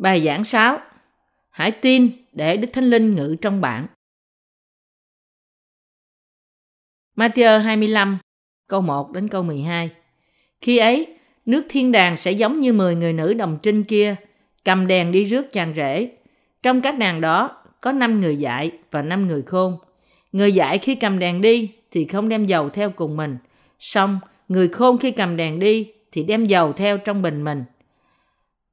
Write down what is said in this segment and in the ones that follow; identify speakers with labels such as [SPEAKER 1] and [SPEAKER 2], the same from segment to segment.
[SPEAKER 1] Bài giảng 6 Hãy tin để Đức Thánh Linh ngự trong bạn. Matthew 25 câu 1 đến câu 12 Khi ấy, nước thiên đàng sẽ giống như 10 người nữ đồng trinh kia, cầm đèn đi rước chàng rể. Trong các nàng đó có 5 người dạy và 5 người khôn. Người dạy khi cầm đèn đi thì không đem dầu theo cùng mình. Xong, người khôn khi cầm đèn đi thì đem dầu theo trong bình mình.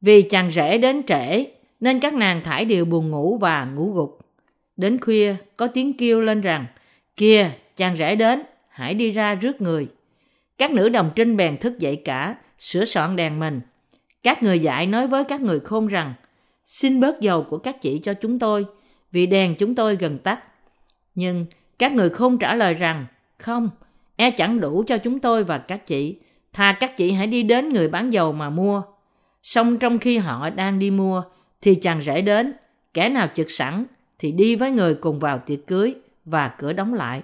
[SPEAKER 1] Vì chàng rể đến trễ nên các nàng thải đều buồn ngủ và ngủ gục. Đến khuya có tiếng kêu lên rằng kia chàng rể đến hãy đi ra rước người. Các nữ đồng trinh bèn thức dậy cả sửa soạn đèn mình. Các người dạy nói với các người khôn rằng xin bớt dầu của các chị cho chúng tôi vì đèn chúng tôi gần tắt. Nhưng các người khôn trả lời rằng không, e chẳng đủ cho chúng tôi và các chị. Thà các chị hãy đi đến người bán dầu mà mua. Xong trong khi họ đang đi mua, thì chàng rể đến, kẻ nào trực sẵn thì đi với người cùng vào tiệc cưới và cửa đóng lại.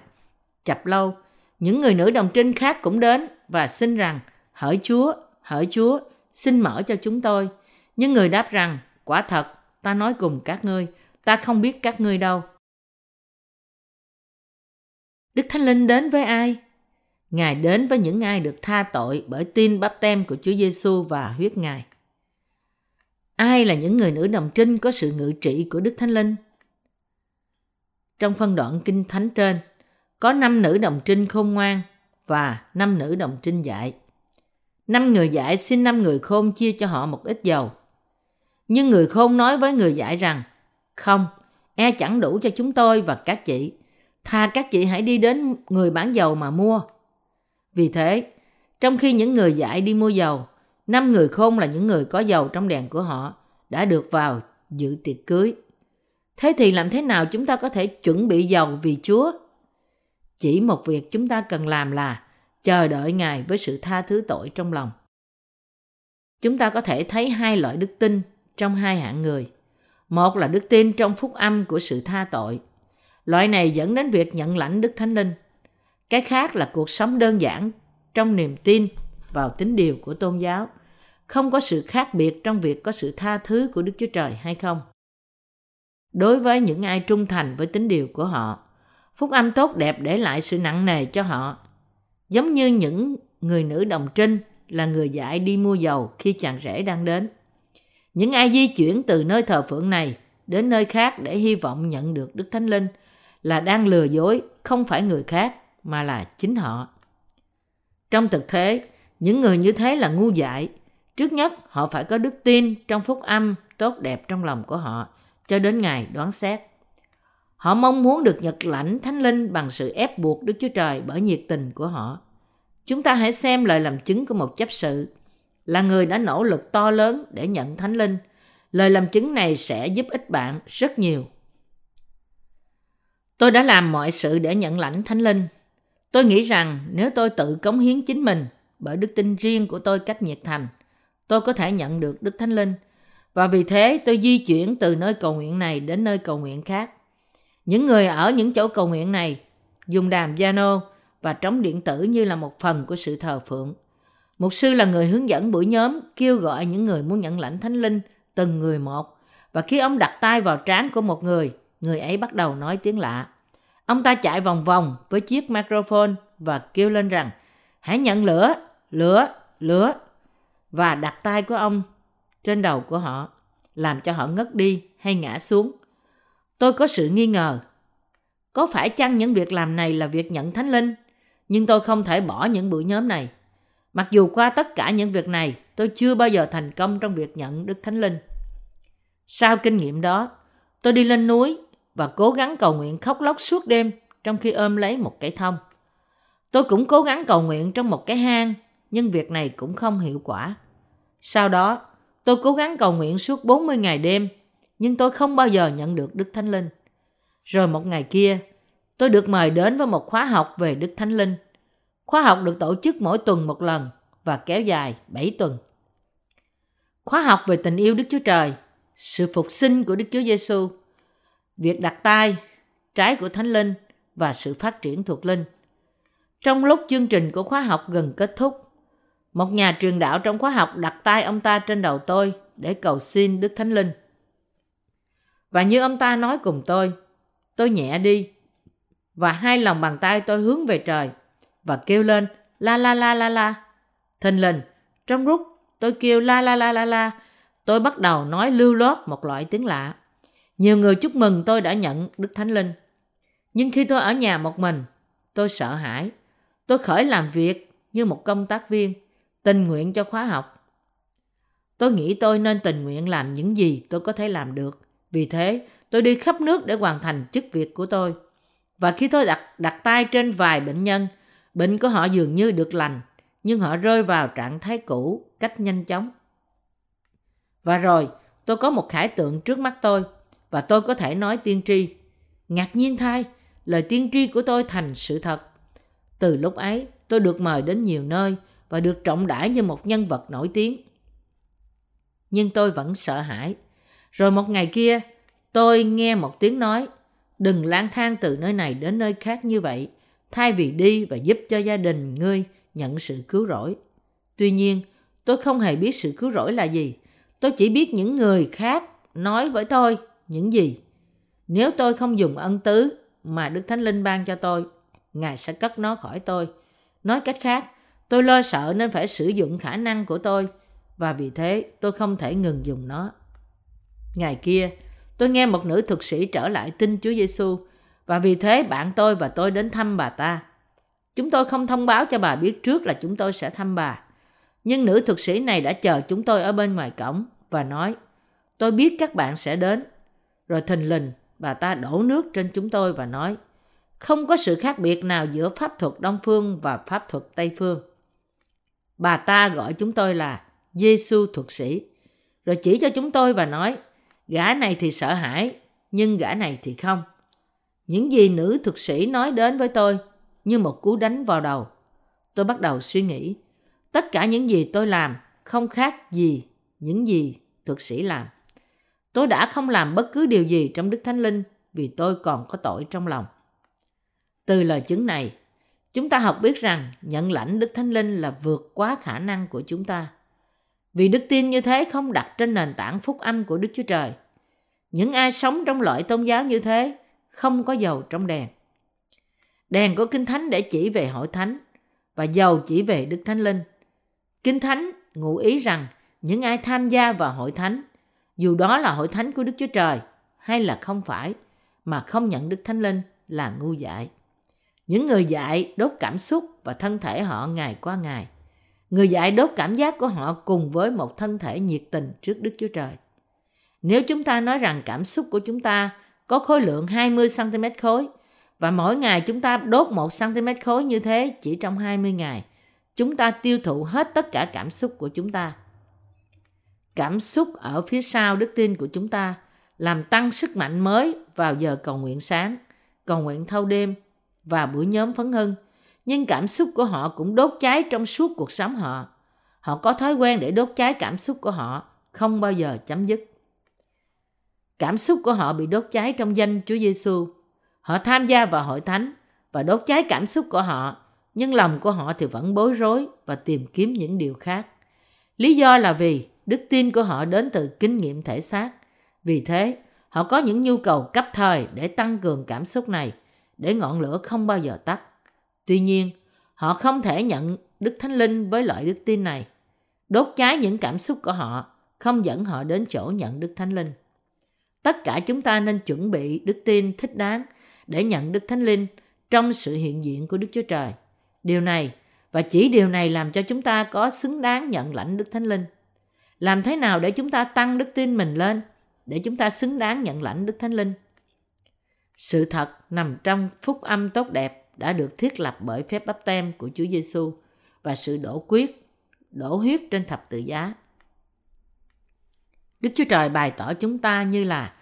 [SPEAKER 1] Chập lâu, những người nữ đồng trinh khác cũng đến và xin rằng, hỡi Chúa, hỡi Chúa, xin mở cho chúng tôi. Nhưng người đáp rằng, quả thật, ta nói cùng các ngươi, ta không biết các ngươi đâu. Đức Thánh Linh đến với ai? Ngài đến với những ai được tha tội bởi tin bắp tem của Chúa Giêsu và huyết Ngài. Ai là những người nữ đồng trinh có sự ngự trị của Đức Thánh Linh? Trong phân đoạn kinh thánh trên, có năm nữ đồng trinh khôn ngoan và năm nữ đồng trinh dạy. Năm người dạy xin năm người khôn chia cho họ một ít dầu. Nhưng người khôn nói với người dạy rằng, không, e chẳng đủ cho chúng tôi và các chị. Thà các chị hãy đi đến người bán dầu mà mua. Vì thế, trong khi những người dạy đi mua dầu, năm người khôn là những người có dầu trong đèn của họ, đã được vào dự tiệc cưới. Thế thì làm thế nào chúng ta có thể chuẩn bị dầu vì Chúa? Chỉ một việc chúng ta cần làm là chờ đợi Ngài với sự tha thứ tội trong lòng. Chúng ta có thể thấy hai loại đức tin trong hai hạng người. Một là đức tin trong phúc âm của sự tha tội. Loại này dẫn đến việc nhận lãnh Đức Thánh Linh. Cái khác là cuộc sống đơn giản trong niềm tin vào tính điều của tôn giáo, không có sự khác biệt trong việc có sự tha thứ của Đức Chúa Trời hay không. Đối với những ai trung thành với tính điều của họ, phúc âm tốt đẹp để lại sự nặng nề cho họ. Giống như những người nữ đồng trinh là người dạy đi mua dầu khi chàng rể đang đến. Những ai di chuyển từ nơi thờ phượng này đến nơi khác để hy vọng nhận được Đức Thánh Linh là đang lừa dối không phải người khác mà là chính họ. Trong thực thế, những người như thế là ngu dại. Trước nhất, họ phải có đức tin trong phúc âm tốt đẹp trong lòng của họ cho đến ngày đoán xét. Họ mong muốn được nhật lãnh thánh linh bằng sự ép buộc Đức Chúa Trời bởi nhiệt tình của họ. Chúng ta hãy xem lời làm chứng của một chấp sự là người đã nỗ lực to lớn để nhận thánh linh. Lời làm chứng này sẽ giúp ích bạn rất nhiều. Tôi đã làm mọi sự để nhận lãnh thánh linh. Tôi nghĩ rằng nếu tôi tự cống hiến chính mình bởi đức tin riêng của tôi cách nhiệt thành, tôi có thể nhận được Đức Thánh Linh. Và vì thế tôi di chuyển từ nơi cầu nguyện này đến nơi cầu nguyện khác. Những người ở những chỗ cầu nguyện này dùng đàm piano và trống điện tử như là một phần của sự thờ phượng. Mục sư là người hướng dẫn buổi nhóm kêu gọi những người muốn nhận lãnh thánh linh từng người một. Và khi ông đặt tay vào trán của một người, người ấy bắt đầu nói tiếng lạ. Ông ta chạy vòng vòng với chiếc microphone và kêu lên rằng hãy nhận lửa, lửa, lửa và đặt tay của ông trên đầu của họ làm cho họ ngất đi hay ngã xuống. Tôi có sự nghi ngờ. Có phải chăng những việc làm này là việc nhận thánh linh? Nhưng tôi không thể bỏ những buổi nhóm này. Mặc dù qua tất cả những việc này, tôi chưa bao giờ thành công trong việc nhận Đức Thánh Linh. Sau kinh nghiệm đó, tôi đi lên núi và cố gắng cầu nguyện khóc lóc suốt đêm trong khi ôm lấy một cái thông. Tôi cũng cố gắng cầu nguyện trong một cái hang, nhưng việc này cũng không hiệu quả. Sau đó, tôi cố gắng cầu nguyện suốt 40 ngày đêm, nhưng tôi không bao giờ nhận được Đức Thánh Linh. Rồi một ngày kia, tôi được mời đến với một khóa học về Đức Thánh Linh. Khóa học được tổ chức mỗi tuần một lần và kéo dài 7 tuần. Khóa học về tình yêu Đức Chúa Trời, sự phục sinh của Đức Chúa Giêsu, việc đặt tay, trái của Thánh Linh và sự phát triển thuộc linh. Trong lúc chương trình của khóa học gần kết thúc, Một nhà truyền đạo trong khóa học đặt tay ông ta trên đầu tôi để cầu xin Đức Thánh Linh. Và như ông ta nói cùng tôi, tôi nhẹ đi và hai lòng bàn tay tôi hướng về trời và kêu lên la la la la la. Thình lình, trong rút tôi kêu la la la la la, tôi bắt đầu nói lưu lót một loại tiếng lạ. Nhiều người chúc mừng tôi đã nhận Đức Thánh Linh. Nhưng khi tôi ở nhà một mình, tôi sợ hãi. Tôi khởi làm việc như một công tác viên, tình nguyện cho khóa học. Tôi nghĩ tôi nên tình nguyện làm những gì tôi có thể làm được. Vì thế, tôi đi khắp nước để hoàn thành chức việc của tôi. Và khi tôi đặt, đặt tay trên vài bệnh nhân, bệnh của họ dường như được lành, nhưng họ rơi vào trạng thái cũ cách nhanh chóng. Và rồi, tôi có một khải tượng trước mắt tôi, và tôi có thể nói tiên tri. Ngạc nhiên thay, lời tiên tri của tôi thành sự thật. Từ lúc ấy, tôi được mời đến nhiều nơi và được trọng đãi như một nhân vật nổi tiếng. Nhưng tôi vẫn sợ hãi. Rồi một ngày kia, tôi nghe một tiếng nói, đừng lang thang từ nơi này đến nơi khác như vậy, thay vì đi và giúp cho gia đình ngươi nhận sự cứu rỗi. Tuy nhiên, tôi không hề biết sự cứu rỗi là gì. Tôi chỉ biết những người khác nói với tôi những gì. Nếu tôi không dùng ân tứ mà Đức Thánh Linh ban cho tôi, Ngài sẽ cất nó khỏi tôi. Nói cách khác, tôi lo sợ nên phải sử dụng khả năng của tôi và vì thế tôi không thể ngừng dùng nó. Ngày kia, tôi nghe một nữ thuật sĩ trở lại tin Chúa Giêsu và vì thế bạn tôi và tôi đến thăm bà ta. Chúng tôi không thông báo cho bà biết trước là chúng tôi sẽ thăm bà. Nhưng nữ thuật sĩ này đã chờ chúng tôi ở bên ngoài cổng và nói, tôi biết các bạn sẽ đến. Rồi thình lình, bà ta đổ nước trên chúng tôi và nói, không có sự khác biệt nào giữa pháp thuật Đông Phương và pháp thuật Tây Phương. Bà ta gọi chúng tôi là Giêsu thuật sĩ, rồi chỉ cho chúng tôi và nói, gã này thì sợ hãi, nhưng gã này thì không. Những gì nữ thuật sĩ nói đến với tôi như một cú đánh vào đầu. Tôi bắt đầu suy nghĩ, tất cả những gì tôi làm không khác gì những gì thuật sĩ làm. Tôi đã không làm bất cứ điều gì trong Đức Thánh Linh vì tôi còn có tội trong lòng. Từ lời chứng này, chúng ta học biết rằng nhận lãnh Đức Thánh Linh là vượt quá khả năng của chúng ta. Vì đức tin như thế không đặt trên nền tảng phúc âm của Đức Chúa Trời. Những ai sống trong loại tôn giáo như thế không có dầu trong đèn. Đèn có Kinh Thánh để chỉ về hội thánh và dầu chỉ về Đức Thánh Linh. Kinh Thánh ngụ ý rằng những ai tham gia vào hội thánh, dù đó là hội thánh của Đức Chúa Trời hay là không phải, mà không nhận Đức Thánh Linh là ngu dại. Những người dạy đốt cảm xúc và thân thể họ ngày qua ngày. Người dạy đốt cảm giác của họ cùng với một thân thể nhiệt tình trước Đức Chúa Trời. Nếu chúng ta nói rằng cảm xúc của chúng ta có khối lượng 20cm khối và mỗi ngày chúng ta đốt 1cm khối như thế chỉ trong 20 ngày, chúng ta tiêu thụ hết tất cả cảm xúc của chúng ta. Cảm xúc ở phía sau đức tin của chúng ta làm tăng sức mạnh mới vào giờ cầu nguyện sáng, cầu nguyện thâu đêm và buổi nhóm phấn hưng. Nhưng cảm xúc của họ cũng đốt cháy trong suốt cuộc sống họ. Họ có thói quen để đốt cháy cảm xúc của họ, không bao giờ chấm dứt. Cảm xúc của họ bị đốt cháy trong danh Chúa Giêsu. Họ tham gia vào hội thánh và đốt cháy cảm xúc của họ, nhưng lòng của họ thì vẫn bối rối và tìm kiếm những điều khác. Lý do là vì đức tin của họ đến từ kinh nghiệm thể xác. Vì thế, họ có những nhu cầu cấp thời để tăng cường cảm xúc này, để ngọn lửa không bao giờ tắt. Tuy nhiên, họ không thể nhận Đức Thánh Linh với loại đức tin này. Đốt cháy những cảm xúc của họ, không dẫn họ đến chỗ nhận Đức Thánh Linh. Tất cả chúng ta nên chuẩn bị đức tin thích đáng để nhận Đức Thánh Linh trong sự hiện diện của Đức Chúa Trời. Điều này và chỉ điều này làm cho chúng ta có xứng đáng nhận lãnh Đức Thánh Linh. Làm thế nào để chúng ta tăng đức tin mình lên để chúng ta xứng đáng nhận lãnh Đức Thánh Linh? Sự thật nằm trong phúc âm tốt đẹp đã được thiết lập bởi phép bắp tem của Chúa Giêsu và sự đổ quyết, đổ huyết trên thập tự giá. Đức Chúa Trời bày tỏ chúng ta như là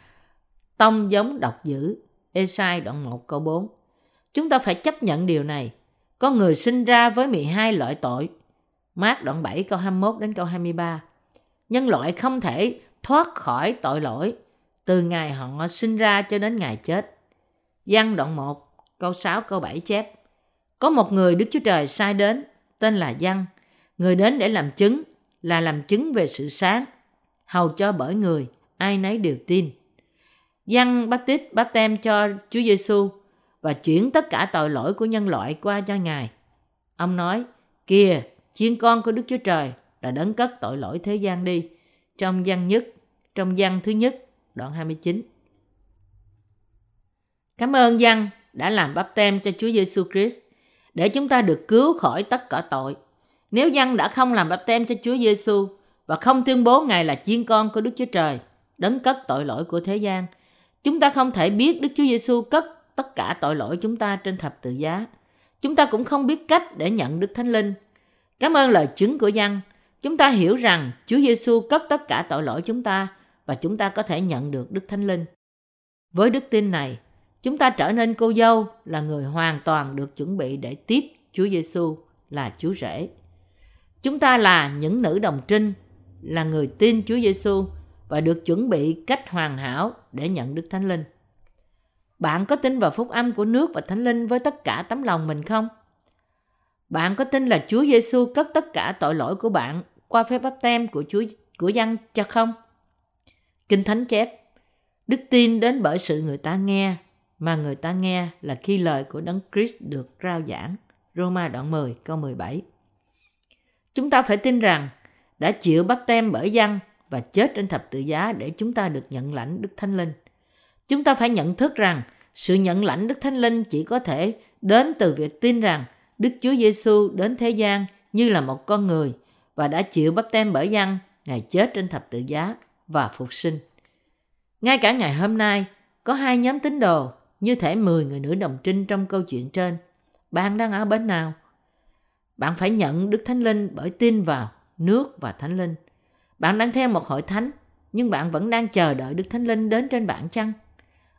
[SPEAKER 1] tông giống độc dữ, Esai đoạn 1 câu 4. Chúng ta phải chấp nhận điều này. Có người sinh ra với 12 loại tội. Mát đoạn 7 câu 21 đến câu 23. Nhân loại không thể thoát khỏi tội lỗi từ ngày họ sinh ra cho đến ngày chết. Giăng đoạn 1 câu 6 câu 7 chép. Có một người Đức Chúa Trời sai đến tên là Giăng Người đến để làm chứng là làm chứng về sự sáng, hầu cho bởi người, ai nấy đều tin. Giăng Baptist bắt tem cho Chúa Giêsu và chuyển tất cả tội lỗi của nhân loại qua cho Ngài. Ông nói, kìa, chiên con của Đức Chúa Trời là đấng cất tội lỗi thế gian đi. Trong Gian nhất, trong Gian thứ nhất, đoạn 29. Cảm ơn dân đã làm bắp tem cho Chúa Giêsu Christ để chúng ta được cứu khỏi tất cả tội. Nếu dân đã không làm bắp tem cho Chúa Giêsu và không tuyên bố Ngài là chiên con của Đức Chúa Trời, đấng cất tội lỗi của thế gian, chúng ta không thể biết Đức Chúa Giêsu cất tất cả tội lỗi chúng ta trên thập tự giá. Chúng ta cũng không biết cách để nhận Đức Thánh Linh. Cảm ơn lời chứng của dân, chúng ta hiểu rằng Chúa Giêsu cất tất cả tội lỗi chúng ta và chúng ta có thể nhận được Đức Thánh Linh. Với đức tin này, chúng ta trở nên cô dâu là người hoàn toàn được chuẩn bị để tiếp Chúa Giêsu là Chúa rể. Chúng ta là những nữ đồng trinh, là người tin Chúa Giêsu và được chuẩn bị cách hoàn hảo để nhận Đức Thánh Linh. Bạn có tin vào phúc âm của nước và Thánh Linh với tất cả tấm lòng mình không? Bạn có tin là Chúa Giêsu cất tất cả tội lỗi của bạn qua phép báp tem của Chúa của dân cho không? Kinh Thánh chép, đức tin đến bởi sự người ta nghe, mà người ta nghe là khi lời của Đấng Christ được rao giảng. Roma đoạn 10 câu 17 Chúng ta phải tin rằng đã chịu bắt tem bởi dân và chết trên thập tự giá để chúng ta được nhận lãnh Đức Thánh Linh. Chúng ta phải nhận thức rằng sự nhận lãnh Đức Thánh Linh chỉ có thể đến từ việc tin rằng Đức Chúa Giêsu đến thế gian như là một con người và đã chịu bắp tem bởi dân, Ngài chết trên thập tự giá và phục sinh. Ngay cả ngày hôm nay, có hai nhóm tín đồ như thể 10 người nữ đồng trinh trong câu chuyện trên. Bạn đang ở bên nào? Bạn phải nhận Đức Thánh Linh bởi tin vào nước và Thánh Linh. Bạn đang theo một hội thánh, nhưng bạn vẫn đang chờ đợi Đức Thánh Linh đến trên bạn chăng?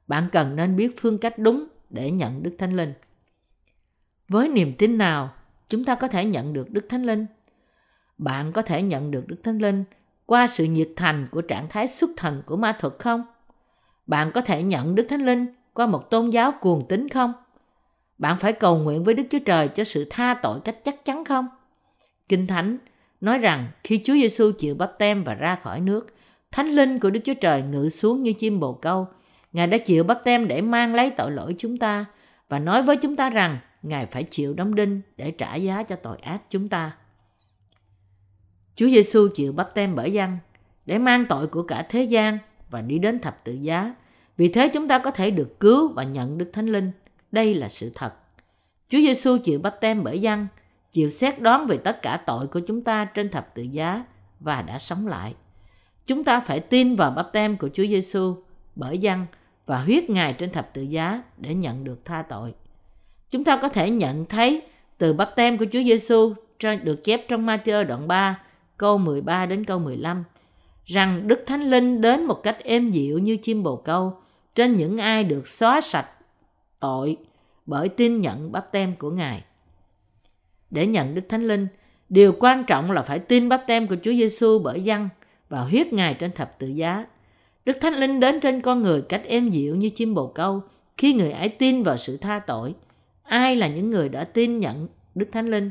[SPEAKER 1] Bạn cần nên biết phương cách đúng để nhận Đức Thánh Linh. Với niềm tin nào chúng ta có thể nhận được Đức Thánh Linh? Bạn có thể nhận được Đức Thánh Linh qua sự nhiệt thành của trạng thái xuất thần của ma thuật không? Bạn có thể nhận Đức Thánh Linh qua một tôn giáo cuồng tín không? Bạn phải cầu nguyện với Đức Chúa Trời cho sự tha tội cách chắc chắn không? Kinh Thánh nói rằng khi Chúa Giêsu chịu bắp tem và ra khỏi nước, Thánh Linh của Đức Chúa Trời ngự xuống như chim bồ câu. Ngài đã chịu bắp tem để mang lấy tội lỗi chúng ta và nói với chúng ta rằng Ngài phải chịu đóng đinh để trả giá cho tội ác chúng ta. Chúa Giêsu chịu bắp tem bởi dân để mang tội của cả thế gian và đi đến thập tự giá. Vì thế chúng ta có thể được cứu và nhận Đức Thánh Linh. Đây là sự thật. Chúa Giêsu chịu bắp tem bởi dân, chịu xét đoán về tất cả tội của chúng ta trên thập tự giá và đã sống lại. Chúng ta phải tin vào bắp tem của Chúa Giêsu bởi dân và huyết Ngài trên thập tự giá để nhận được tha tội. Chúng ta có thể nhận thấy từ bắp tem của Chúa Giêsu được chép trong Matthew đoạn 3 câu 13 đến câu 15 rằng Đức Thánh Linh đến một cách êm dịu như chim bồ câu trên những ai được xóa sạch tội bởi tin nhận bắp tem của Ngài. Để nhận Đức Thánh Linh, điều quan trọng là phải tin bắp tem của Chúa Giêsu bởi dân và huyết Ngài trên thập tự giá. Đức Thánh Linh đến trên con người cách êm dịu như chim bồ câu khi người ấy tin vào sự tha tội. Ai là những người đã tin nhận Đức Thánh Linh?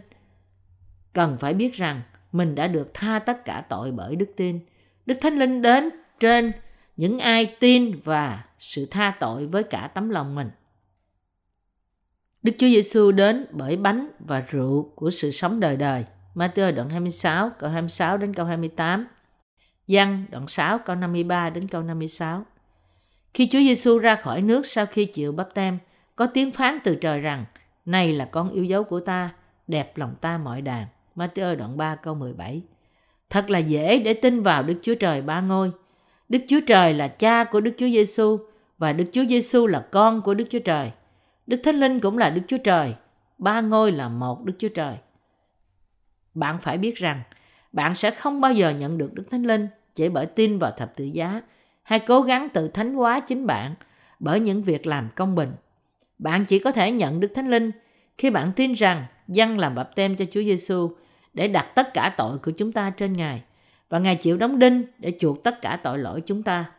[SPEAKER 1] Cần phải biết rằng mình đã được tha tất cả tội bởi đức tin. Đức Thánh Linh đến trên những ai tin và sự tha tội với cả tấm lòng mình. Đức Chúa Giêsu đến bởi bánh và rượu của sự sống đời đời. Matthew đoạn 26 câu 26 đến câu 28. Giăng đoạn 6 câu 53 đến câu 56. Khi Chúa Giêsu ra khỏi nước sau khi chịu bắp tem, có tiếng phán từ trời rằng, này là con yêu dấu của ta, đẹp lòng ta mọi đàn. Matthew đoạn 3 câu 17. Thật là dễ để tin vào Đức Chúa Trời ba ngôi. Đức Chúa Trời là cha của Đức Chúa Giêsu và Đức Chúa Giêsu là con của Đức Chúa Trời. Đức Thánh Linh cũng là Đức Chúa Trời. Ba ngôi là một Đức Chúa Trời. Bạn phải biết rằng, bạn sẽ không bao giờ nhận được Đức Thánh Linh chỉ bởi tin vào thập tự giá hay cố gắng tự thánh hóa chính bạn bởi những việc làm công bình. Bạn chỉ có thể nhận Đức Thánh Linh khi bạn tin rằng dân làm bập tem cho Chúa Giêsu để đặt tất cả tội của chúng ta trên Ngài và Ngài chịu đóng đinh để chuộc tất cả tội lỗi chúng ta.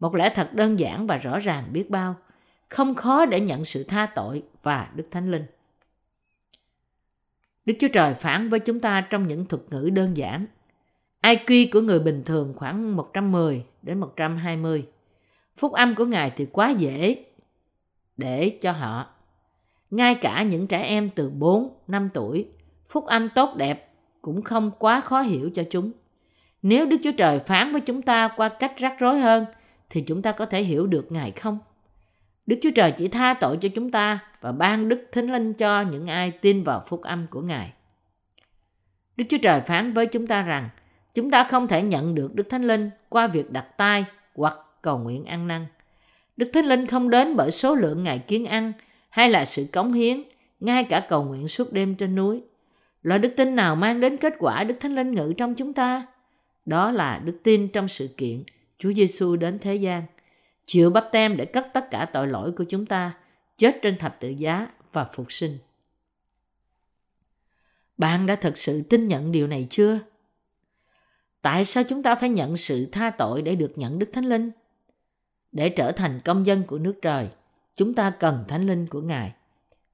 [SPEAKER 1] Một lẽ thật đơn giản và rõ ràng biết bao, không khó để nhận sự tha tội và Đức Thánh Linh. Đức Chúa Trời phản với chúng ta trong những thuật ngữ đơn giản. IQ của người bình thường khoảng 110 đến 120. Phúc âm của Ngài thì quá dễ để cho họ. Ngay cả những trẻ em từ 4, 5 tuổi, phúc âm tốt đẹp cũng không quá khó hiểu cho chúng. Nếu Đức Chúa Trời phán với chúng ta qua cách rắc rối hơn, thì chúng ta có thể hiểu được Ngài không? Đức Chúa Trời chỉ tha tội cho chúng ta và ban Đức Thánh Linh cho những ai tin vào phúc âm của Ngài. Đức Chúa Trời phán với chúng ta rằng chúng ta không thể nhận được Đức Thánh Linh qua việc đặt tay hoặc cầu nguyện ăn năn. Đức Thánh Linh không đến bởi số lượng ngày kiến ăn hay là sự cống hiến, ngay cả cầu nguyện suốt đêm trên núi. Loại đức tin nào mang đến kết quả Đức Thánh Linh ngự trong chúng ta? Đó là đức tin trong sự kiện Chúa Giêsu đến thế gian, chịu bắp tem để cất tất cả tội lỗi của chúng ta, chết trên thập tự giá và phục sinh. Bạn đã thật sự tin nhận điều này chưa? Tại sao chúng ta phải nhận sự tha tội để được nhận Đức Thánh Linh? Để trở thành công dân của nước trời, chúng ta cần Thánh Linh của Ngài.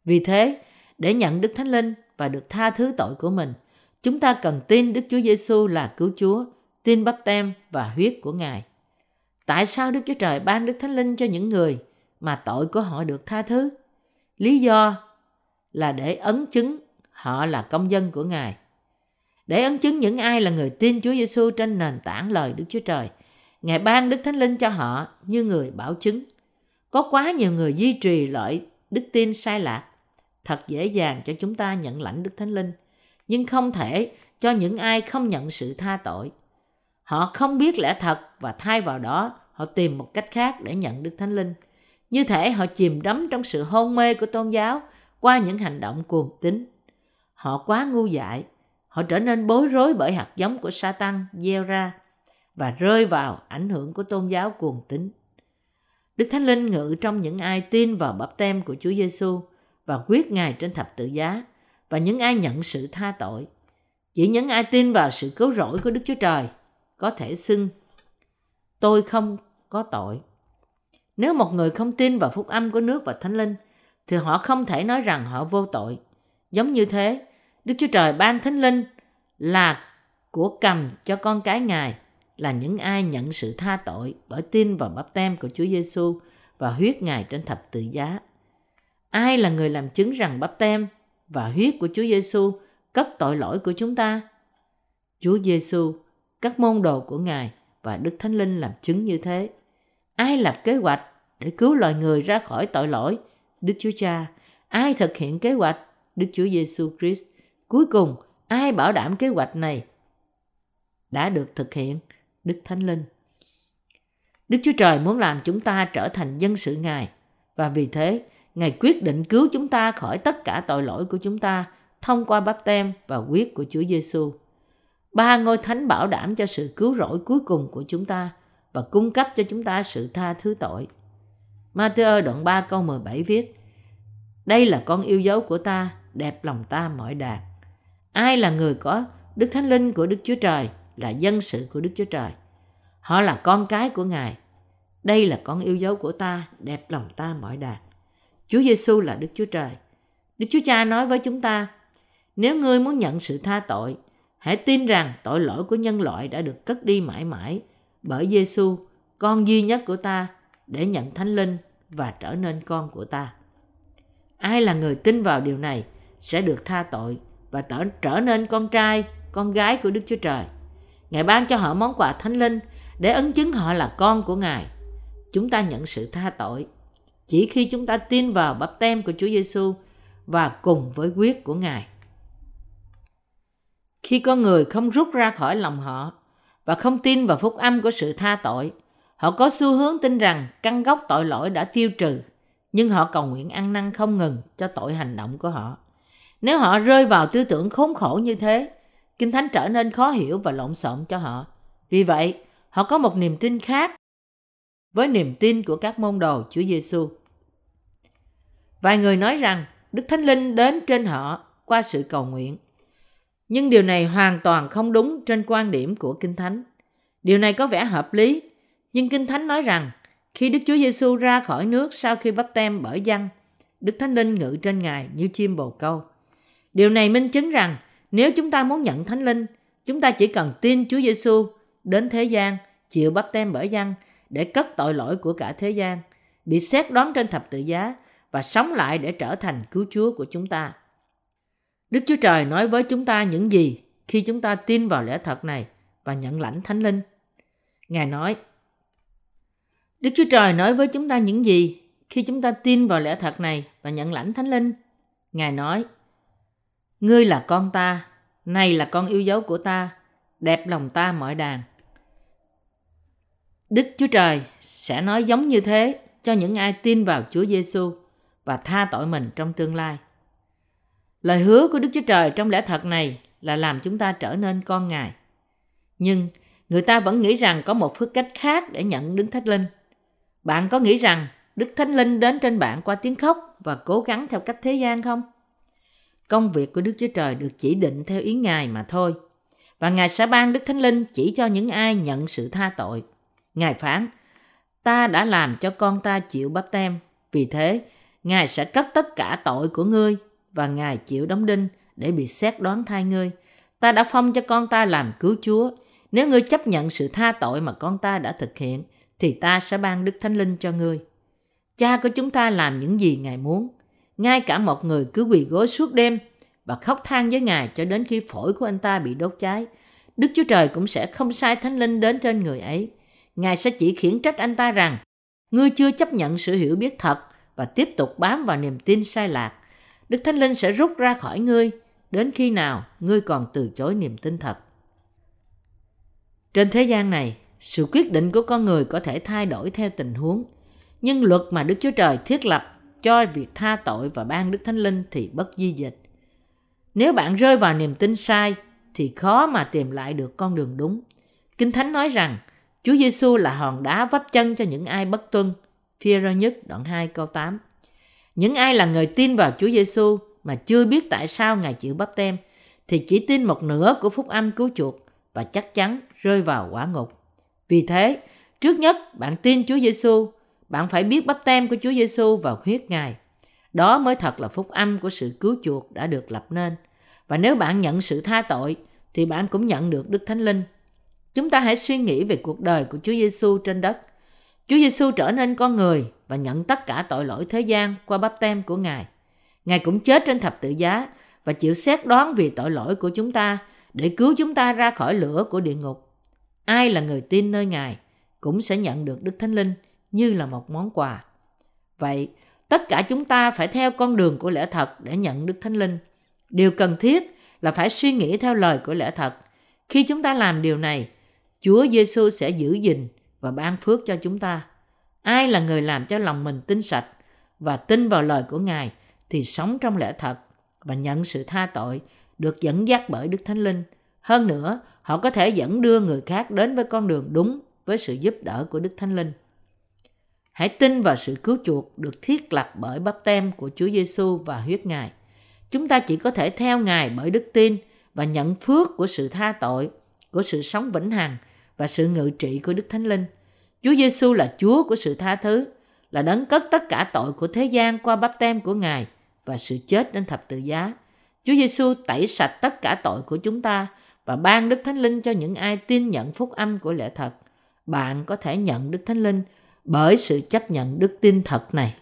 [SPEAKER 1] Vì thế, để nhận Đức Thánh Linh và được tha thứ tội của mình, chúng ta cần tin Đức Chúa Giêsu là cứu Chúa, tin bắp tem và huyết của Ngài. Tại sao Đức Chúa Trời ban Đức Thánh Linh cho những người mà tội của họ được tha thứ? Lý do là để ấn chứng họ là công dân của Ngài. Để ấn chứng những ai là người tin Chúa Giêsu trên nền tảng lời Đức Chúa Trời, Ngài ban Đức Thánh Linh cho họ như người bảo chứng. Có quá nhiều người duy trì lợi đức tin sai lạc. Thật dễ dàng cho chúng ta nhận lãnh Đức Thánh Linh, nhưng không thể cho những ai không nhận sự tha tội. Họ không biết lẽ thật và thay vào đó họ tìm một cách khác để nhận Đức Thánh Linh. Như thể họ chìm đắm trong sự hôn mê của tôn giáo qua những hành động cuồng tín. Họ quá ngu dại, họ trở nên bối rối bởi hạt giống của Satan gieo ra và rơi vào ảnh hưởng của tôn giáo cuồng tín. Đức Thánh Linh ngự trong những ai tin vào bắp tem của Chúa Giêsu và quyết Ngài trên thập tự giá và những ai nhận sự tha tội. Chỉ những ai tin vào sự cứu rỗi của Đức Chúa Trời có thể xưng tôi không có tội. Nếu một người không tin vào phúc âm của nước và thánh linh, thì họ không thể nói rằng họ vô tội. Giống như thế, Đức Chúa Trời ban thánh linh là của cầm cho con cái Ngài là những ai nhận sự tha tội bởi tin vào bắp tem của Chúa Giêsu và huyết Ngài trên thập tự giá. Ai là người làm chứng rằng bắp tem và huyết của Chúa Giêsu cất tội lỗi của chúng ta? Chúa Giêsu, các môn đồ của Ngài và Đức Thánh Linh làm chứng như thế. Ai lập kế hoạch để cứu loài người ra khỏi tội lỗi? Đức Chúa Cha. Ai thực hiện kế hoạch? Đức Chúa Giêsu Christ. Cuối cùng, ai bảo đảm kế hoạch này đã được thực hiện? Đức Thánh Linh. Đức Chúa Trời muốn làm chúng ta trở thành dân sự Ngài và vì thế Ngài quyết định cứu chúng ta khỏi tất cả tội lỗi của chúng ta thông qua báp tem và huyết của Chúa Giêsu. Ba ngôi thánh bảo đảm cho sự cứu rỗi cuối cùng của chúng ta và cung cấp cho chúng ta sự tha thứ tội. Matthew đoạn 3 câu 17 viết Đây là con yêu dấu của ta, đẹp lòng ta mọi đạt. Ai là người có Đức Thánh Linh của Đức Chúa Trời là dân sự của Đức Chúa Trời. Họ là con cái của Ngài. Đây là con yêu dấu của ta, đẹp lòng ta mọi đạt. Chúa Giêsu là Đức Chúa Trời. Đức Chúa Cha nói với chúng ta, nếu ngươi muốn nhận sự tha tội, hãy tin rằng tội lỗi của nhân loại đã được cất đi mãi mãi bởi Giêsu, con duy nhất của ta, để nhận Thánh Linh và trở nên con của ta. Ai là người tin vào điều này sẽ được tha tội và trở, trở nên con trai, con gái của Đức Chúa Trời. Ngài ban cho họ món quà thánh linh để ấn chứng họ là con của Ngài. Chúng ta nhận sự tha tội chỉ khi chúng ta tin vào bắp tem của Chúa Giêsu và cùng với quyết của Ngài. Khi con người không rút ra khỏi lòng họ và không tin vào phúc âm của sự tha tội, họ có xu hướng tin rằng căn gốc tội lỗi đã tiêu trừ, nhưng họ cầu nguyện ăn năn không ngừng cho tội hành động của họ. Nếu họ rơi vào tư tưởng khốn khổ như thế, Kinh Thánh trở nên khó hiểu và lộn xộn cho họ. Vì vậy, họ có một niềm tin khác với niềm tin của các môn đồ Chúa Giêsu. Vài người nói rằng Đức Thánh Linh đến trên họ qua sự cầu nguyện. Nhưng điều này hoàn toàn không đúng trên quan điểm của Kinh Thánh. Điều này có vẻ hợp lý, nhưng Kinh Thánh nói rằng khi Đức Chúa Giêsu ra khỏi nước sau khi bắp tem bởi dân, Đức Thánh Linh ngự trên Ngài như chim bồ câu. Điều này minh chứng rằng nếu chúng ta muốn nhận Thánh Linh, chúng ta chỉ cần tin Chúa Giêsu đến thế gian, chịu bắp tem bởi dân để cất tội lỗi của cả thế gian, bị xét đoán trên thập tự giá và sống lại để trở thành cứu Chúa của chúng ta. Đức Chúa Trời nói với chúng ta những gì khi chúng ta tin vào lẽ thật này và nhận lãnh Thánh Linh. Ngài nói, Đức Chúa Trời nói với chúng ta những gì khi chúng ta tin vào lẽ thật này và nhận lãnh Thánh Linh. Ngài nói, Ngươi là con ta, này là con yêu dấu của ta, đẹp lòng ta mọi đàn. Đức Chúa Trời sẽ nói giống như thế cho những ai tin vào Chúa Giêsu và tha tội mình trong tương lai. Lời hứa của Đức Chúa Trời trong lẽ thật này là làm chúng ta trở nên con Ngài. Nhưng người ta vẫn nghĩ rằng có một phương cách khác để nhận Đức Thánh Linh. Bạn có nghĩ rằng Đức Thánh Linh đến trên bạn qua tiếng khóc và cố gắng theo cách thế gian không? Công việc của Đức Chúa Trời được chỉ định theo ý Ngài mà thôi. Và Ngài sẽ ban Đức Thánh Linh chỉ cho những ai nhận sự tha tội. Ngài phán, ta đã làm cho con ta chịu bắp tem. Vì thế, Ngài sẽ cất tất cả tội của ngươi và Ngài chịu đóng đinh để bị xét đoán thay ngươi. Ta đã phong cho con ta làm cứu Chúa. Nếu ngươi chấp nhận sự tha tội mà con ta đã thực hiện, thì ta sẽ ban Đức Thánh Linh cho ngươi. Cha của chúng ta làm những gì Ngài muốn. Ngay cả một người cứ quỳ gối suốt đêm và khóc than với Ngài cho đến khi phổi của anh ta bị đốt cháy. Đức Chúa Trời cũng sẽ không sai Thánh Linh đến trên người ấy. Ngài sẽ chỉ khiển trách anh ta rằng ngươi chưa chấp nhận sự hiểu biết thật và tiếp tục bám vào niềm tin sai lạc. Đức Thánh Linh sẽ rút ra khỏi ngươi đến khi nào ngươi còn từ chối niềm tin thật. Trên thế gian này, sự quyết định của con người có thể thay đổi theo tình huống, nhưng luật mà Đức Chúa Trời thiết lập cho việc tha tội và ban Đức Thánh Linh thì bất di dịch. Nếu bạn rơi vào niềm tin sai thì khó mà tìm lại được con đường đúng. Kinh Thánh nói rằng Chúa Giêsu là hòn đá vấp chân cho những ai bất tuân. phi nhất đoạn 2 câu 8. Những ai là người tin vào Chúa Giêsu mà chưa biết tại sao Ngài chịu bắp tem thì chỉ tin một nửa của phúc âm cứu chuộc và chắc chắn rơi vào quả ngục. Vì thế, trước nhất bạn tin Chúa Giêsu, bạn phải biết bắp tem của Chúa Giêsu và huyết Ngài. Đó mới thật là phúc âm của sự cứu chuộc đã được lập nên. Và nếu bạn nhận sự tha tội thì bạn cũng nhận được Đức Thánh Linh. Chúng ta hãy suy nghĩ về cuộc đời của Chúa Giêsu trên đất. Chúa Giêsu trở nên con người và nhận tất cả tội lỗi thế gian qua bắp tem của Ngài. Ngài cũng chết trên thập tự giá và chịu xét đoán vì tội lỗi của chúng ta để cứu chúng ta ra khỏi lửa của địa ngục. Ai là người tin nơi Ngài cũng sẽ nhận được Đức Thánh Linh như là một món quà. Vậy, tất cả chúng ta phải theo con đường của lẽ thật để nhận Đức Thánh Linh. Điều cần thiết là phải suy nghĩ theo lời của lẽ thật. Khi chúng ta làm điều này, Chúa Giêsu sẽ giữ gìn và ban phước cho chúng ta. Ai là người làm cho lòng mình tinh sạch và tin vào lời của Ngài thì sống trong lẽ thật và nhận sự tha tội, được dẫn dắt bởi Đức Thánh Linh. Hơn nữa, họ có thể dẫn đưa người khác đến với con đường đúng với sự giúp đỡ của Đức Thánh Linh. Hãy tin vào sự cứu chuộc được thiết lập bởi bắp tem của Chúa Giêsu và huyết Ngài. Chúng ta chỉ có thể theo Ngài bởi đức tin và nhận phước của sự tha tội, của sự sống vĩnh hằng và sự ngự trị của Đức Thánh Linh. Chúa Giêsu là Chúa của sự tha thứ, là đấng cất tất cả tội của thế gian qua bắp tem của Ngài và sự chết trên thập tự giá. Chúa Giêsu tẩy sạch tất cả tội của chúng ta và ban Đức Thánh Linh cho những ai tin nhận phúc âm của lẽ thật. Bạn có thể nhận Đức Thánh Linh bởi sự chấp nhận đức tin thật này.